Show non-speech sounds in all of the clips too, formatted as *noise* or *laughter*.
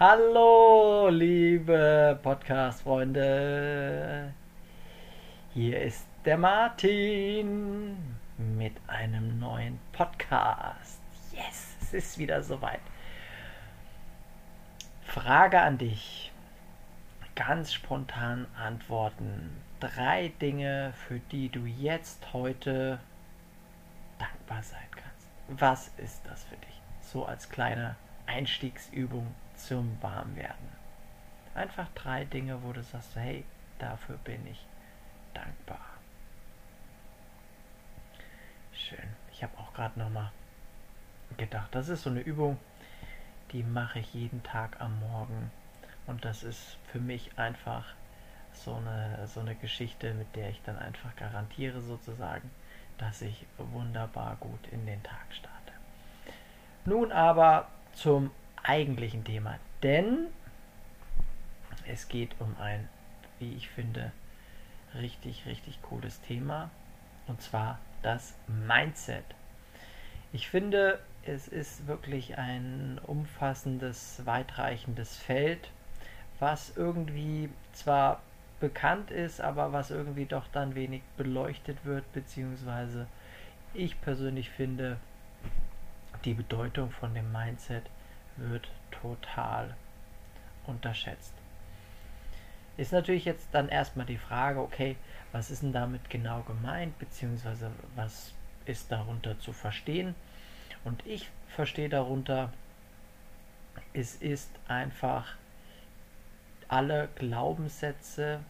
Hallo, liebe Podcast-Freunde. Hier ist der Martin mit einem neuen Podcast. Yes, es ist wieder soweit. Frage an dich. Ganz spontan antworten. Drei Dinge, für die du jetzt heute dankbar sein kannst. Was ist das für dich? So als kleine Einstiegsübung zum Warmwerden. Einfach drei Dinge, wo du sagst, hey, dafür bin ich dankbar. Schön. Ich habe auch gerade nochmal gedacht, das ist so eine Übung, die mache ich jeden Tag am Morgen. Und das ist für mich einfach so eine, so eine Geschichte, mit der ich dann einfach garantiere sozusagen, dass ich wunderbar gut in den Tag starte. Nun aber zum eigentlichen Thema, denn es geht um ein, wie ich finde, richtig, richtig cooles Thema und zwar das Mindset. Ich finde, es ist wirklich ein umfassendes, weitreichendes Feld, was irgendwie zwar bekannt ist, aber was irgendwie doch dann wenig beleuchtet wird, beziehungsweise ich persönlich finde, die Bedeutung von dem Mindset wird total unterschätzt. Ist natürlich jetzt dann erstmal die Frage, okay, was ist denn damit genau gemeint, beziehungsweise was ist darunter zu verstehen? Und ich verstehe darunter, es ist einfach alle Glaubenssätze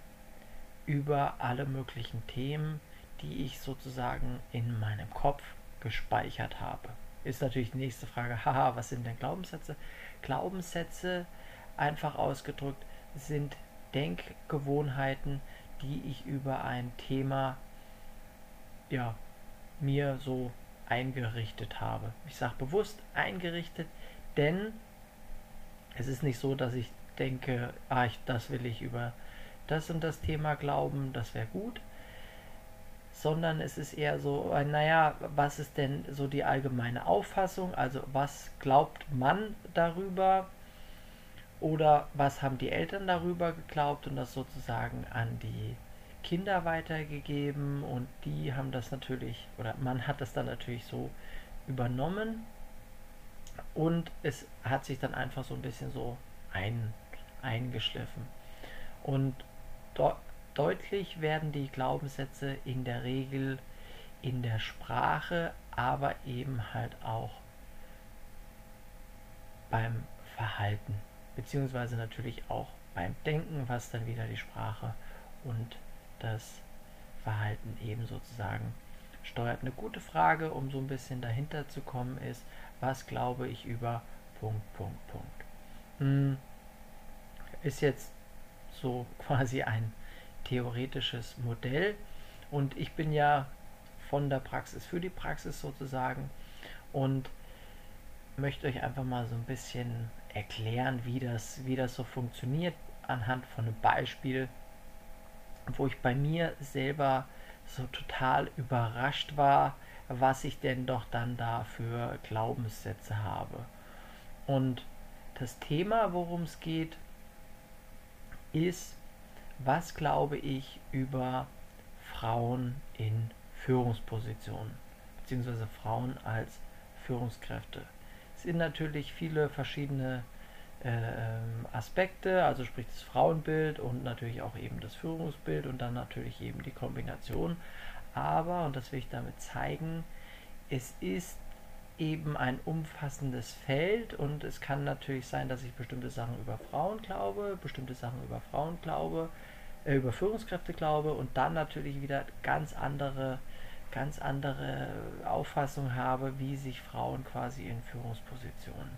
über alle möglichen Themen, die ich sozusagen in meinem Kopf gespeichert habe. Ist natürlich die nächste Frage, haha, was sind denn Glaubenssätze? Glaubenssätze, einfach ausgedrückt, sind Denkgewohnheiten, die ich über ein Thema ja, mir so eingerichtet habe. Ich sage bewusst eingerichtet, denn es ist nicht so, dass ich denke, ah, ich, das will ich über das und das Thema glauben, das wäre gut, sondern es ist eher so, naja, was ist denn so die allgemeine Auffassung, also was glaubt man darüber? Oder was haben die Eltern darüber geglaubt und das sozusagen an die Kinder weitergegeben? Und die haben das natürlich, oder man hat das dann natürlich so übernommen. Und es hat sich dann einfach so ein bisschen so ein, eingeschliffen. Und dort deutlich werden die Glaubenssätze in der Regel in der Sprache, aber eben halt auch beim Verhalten, beziehungsweise natürlich auch beim Denken, was dann wieder die Sprache und das Verhalten eben sozusagen steuert. Eine gute Frage, um so ein bisschen dahinter zu kommen, ist, was glaube ich über Punkt, Punkt, Punkt. Hm, ist jetzt so *laughs* quasi ein theoretisches Modell und ich bin ja von der Praxis für die Praxis sozusagen und möchte euch einfach mal so ein bisschen erklären, wie das, wie das so funktioniert anhand von einem Beispiel, wo ich bei mir selber so total überrascht war, was ich denn doch dann da für Glaubenssätze habe. Und das Thema, worum es geht, ist, was glaube ich über Frauen in Führungspositionen, beziehungsweise Frauen als Führungskräfte. Es sind natürlich viele verschiedene äh, Aspekte, also sprich das Frauenbild und natürlich auch eben das Führungsbild und dann natürlich eben die Kombination. Aber, und das will ich damit zeigen, es ist eben ein umfassendes Feld und es kann natürlich sein, dass ich bestimmte Sachen über Frauen glaube, bestimmte Sachen über Frauen glaube, äh, über Führungskräfte glaube und dann natürlich wieder ganz andere ganz andere Auffassung habe, wie sich Frauen quasi in Führungspositionen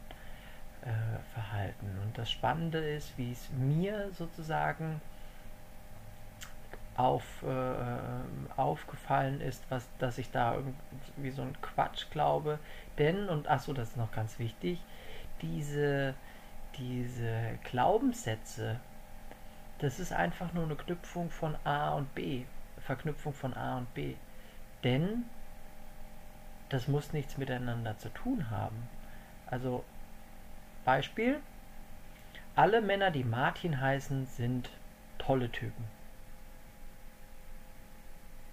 äh, verhalten. Und das Spannende ist, wie es mir sozusagen auf, äh, aufgefallen ist, was, dass ich da irgendwie so ein Quatsch glaube. Denn, und achso, das ist noch ganz wichtig, diese, diese Glaubenssätze, das ist einfach nur eine Knüpfung von A und B, Verknüpfung von A und B. Denn das muss nichts miteinander zu tun haben. Also Beispiel, alle Männer, die Martin heißen, sind tolle Typen.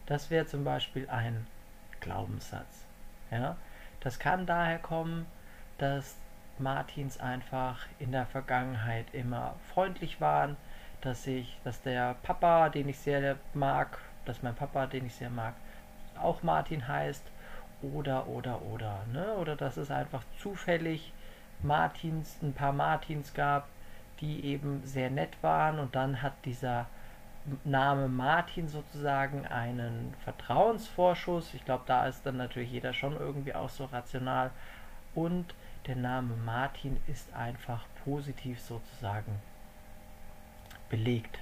Das wäre zum Beispiel ein Glaubenssatz. Ja? Das kann daher kommen, dass Martins einfach in der Vergangenheit immer freundlich waren, dass ich, dass der Papa, den ich sehr mag, dass mein Papa, den ich sehr mag, auch Martin heißt oder oder oder, ne? Oder dass es einfach zufällig Martins, ein paar Martins gab, die eben sehr nett waren und dann hat dieser Name Martin sozusagen einen Vertrauensvorschuss. Ich glaube, da ist dann natürlich jeder schon irgendwie auch so rational. Und der Name Martin ist einfach positiv sozusagen belegt.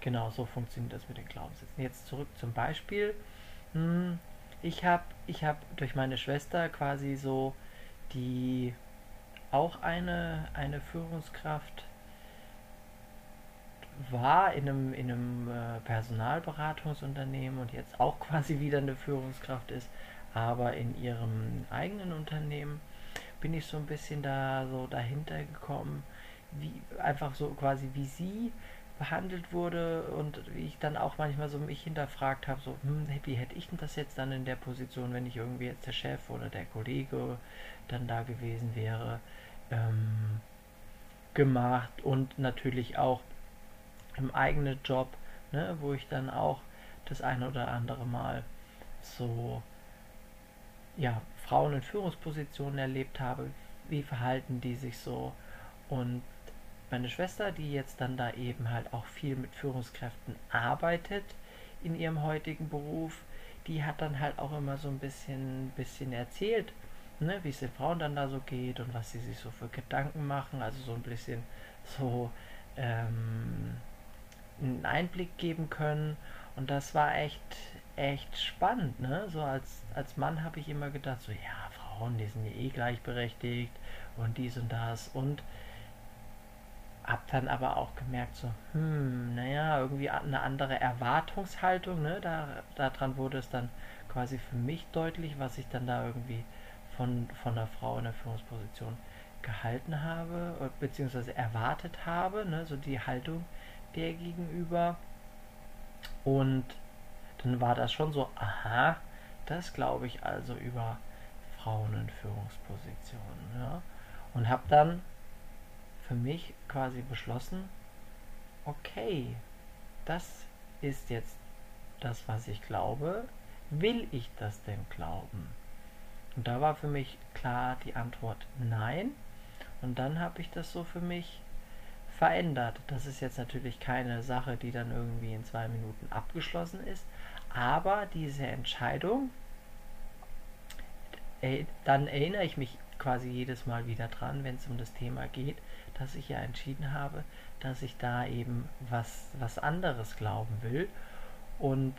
Genau so funktioniert das mit den Glaubenssätzen. Jetzt zurück zum Beispiel. Hm, ich habe ich hab durch meine Schwester quasi so die auch eine, eine Führungskraft war in einem, in einem äh, Personalberatungsunternehmen und jetzt auch *laughs* quasi wieder eine Führungskraft ist, aber in ihrem eigenen Unternehmen bin ich so ein bisschen da so dahinter gekommen, wie einfach so quasi wie sie behandelt wurde und wie ich dann auch manchmal so mich hinterfragt habe, so, hm, wie hätte ich denn das jetzt dann in der Position, wenn ich irgendwie jetzt der Chef oder der Kollege dann da gewesen wäre, ähm, gemacht und natürlich auch im eigenen Job, ne, wo ich dann auch das eine oder andere Mal so ja, Frauen in Führungspositionen erlebt habe, wie verhalten die sich so? Und meine Schwester, die jetzt dann da eben halt auch viel mit Führungskräften arbeitet in ihrem heutigen Beruf, die hat dann halt auch immer so ein bisschen, bisschen erzählt, ne, wie es den Frauen dann da so geht und was sie sich so für Gedanken machen, also so ein bisschen so ähm, einen Einblick geben können. Und das war echt, echt spannend, ne? So als, als Mann habe ich immer gedacht, so, ja, Frauen, die sind ja eh gleichberechtigt und dies und das. Und hab dann aber auch gemerkt, so, hm, naja, irgendwie eine andere Erwartungshaltung, ne? Da, daran wurde es dann quasi für mich deutlich, was ich dann da irgendwie von, von einer Frau in der Führungsposition gehalten habe, beziehungsweise erwartet habe, ne? So die Haltung, der gegenüber. Und dann war das schon so, aha, das glaube ich also über Frauen in Führungspositionen. Ja? Und habe dann für mich quasi beschlossen, okay, das ist jetzt das, was ich glaube. Will ich das denn glauben? Und da war für mich klar die Antwort nein. Und dann habe ich das so für mich verändert. Das ist jetzt natürlich keine Sache, die dann irgendwie in zwei Minuten abgeschlossen ist, aber diese Entscheidung, dann erinnere ich mich quasi jedes Mal wieder dran, wenn es um das Thema geht, dass ich ja entschieden habe, dass ich da eben was, was anderes glauben will. Und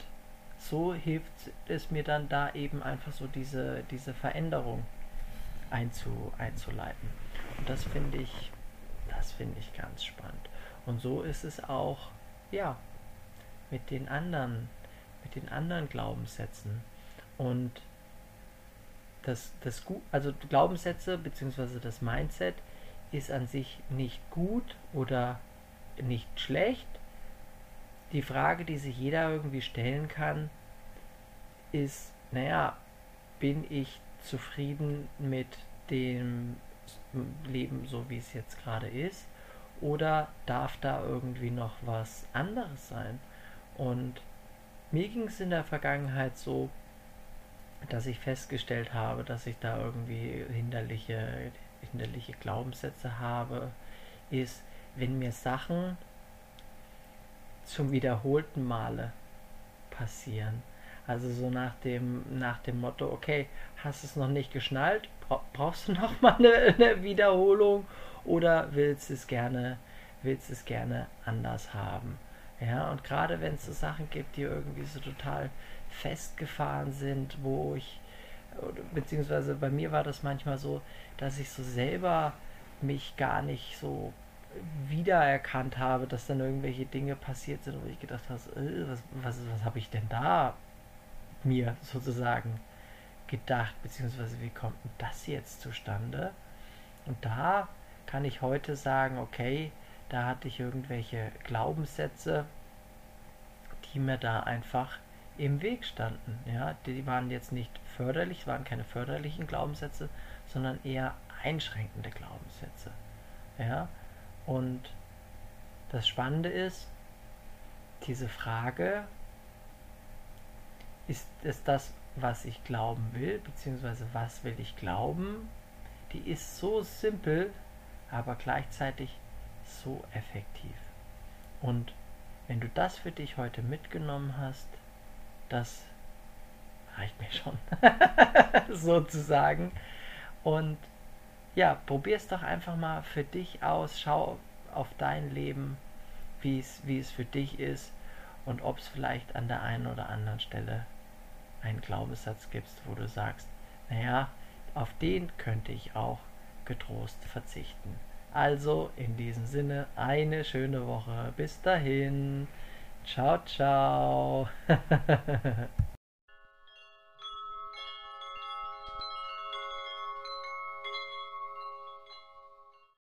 so hilft es mir dann da eben einfach so diese, diese Veränderung einzu, einzuleiten. Und das finde ich das finde ich ganz spannend. Und so ist es auch, ja, mit den anderen, mit den anderen Glaubenssätzen. Und das, das also Glaubenssätze bzw. das Mindset ist an sich nicht gut oder nicht schlecht. Die Frage, die sich jeder irgendwie stellen kann, ist, naja, bin ich zufrieden mit dem Leben so, wie es jetzt gerade ist? Oder darf da irgendwie noch was anderes sein? Und mir ging es in der Vergangenheit so, dass ich festgestellt habe, dass ich da irgendwie hinderliche, hinderliche Glaubenssätze habe, ist, wenn mir Sachen zum wiederholten Male passieren. Also so nach dem, nach dem Motto, okay, hast es noch nicht geschnallt, brauchst du *laughs* noch mal eine, eine Wiederholung oder willst es gerne, willst es gerne anders haben? Ja, und gerade wenn es so Sachen gibt, die irgendwie so total festgefahren sind, wo ich, beziehungsweise bei mir war das manchmal so, dass ich so selber mich gar nicht so wiedererkannt habe, dass dann irgendwelche Dinge passiert sind, wo ich gedacht habe, äh, was, was, was habe ich denn da mir sozusagen gedacht, beziehungsweise wie kommt das jetzt zustande? Und da kann ich heute sagen, okay, da hatte ich irgendwelche Glaubenssätze, die mir da einfach im Weg standen. Ja, die waren jetzt nicht förderlich, waren keine förderlichen Glaubenssätze, sondern eher einschränkende Glaubenssätze. Ja, und das Spannende ist, diese Frage, ist es das, was ich glauben will, beziehungsweise was will ich glauben, die ist so simpel, aber gleichzeitig so effektiv. Und wenn du das für dich heute mitgenommen hast, das reicht mir schon, *laughs* sozusagen. Und ja, probier es doch einfach mal für dich aus, schau auf dein Leben, wie es, wie es für dich ist und ob es vielleicht an der einen oder anderen Stelle einen Glaubenssatz gibt, wo du sagst, naja, auf den könnte ich auch getrost verzichten. Also in diesem Sinne eine schöne Woche. Bis dahin. Ciao, ciao. *laughs*